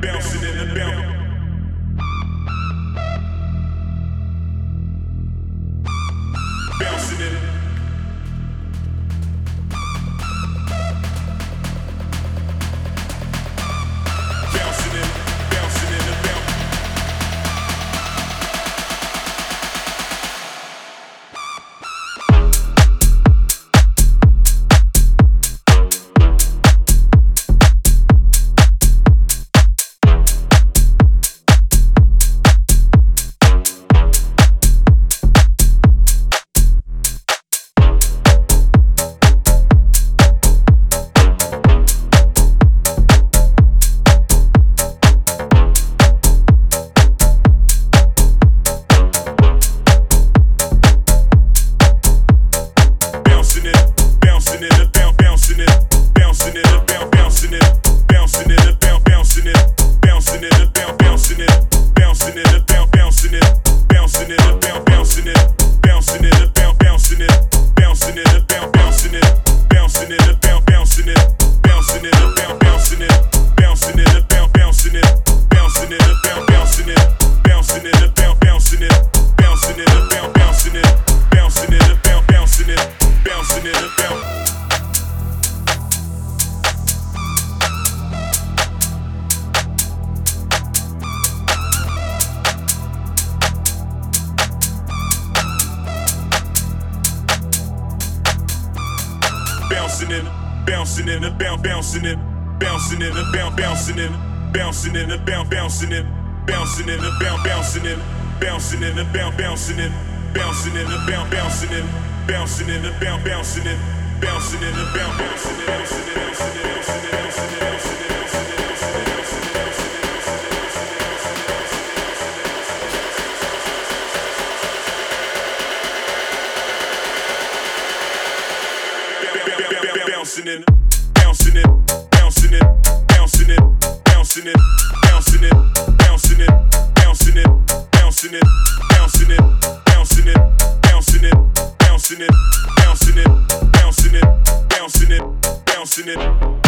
bouncing in the bounce. bouncing in, bouncing in, bounce, bouncing in, bouncing in, bounce, bouncing in, bouncing in, bounce, bouncing in, bouncing in, bounce, bouncing in, bouncing in, bounce, bouncing in, bouncing in, bounce, bouncing in, bouncing in, bounce, bouncing in, bouncing in, bounce, bouncing in, bouncing in, bouncing in, bouncing in. bouncing it, bouncing it, bouncing it, bouncing it, bouncing it, bouncing it, bouncing it, bouncing it, bouncing it, bouncing it, bouncing it, bouncing it, bouncing it, bouncing it, bouncing it, bouncing it, bouncing it.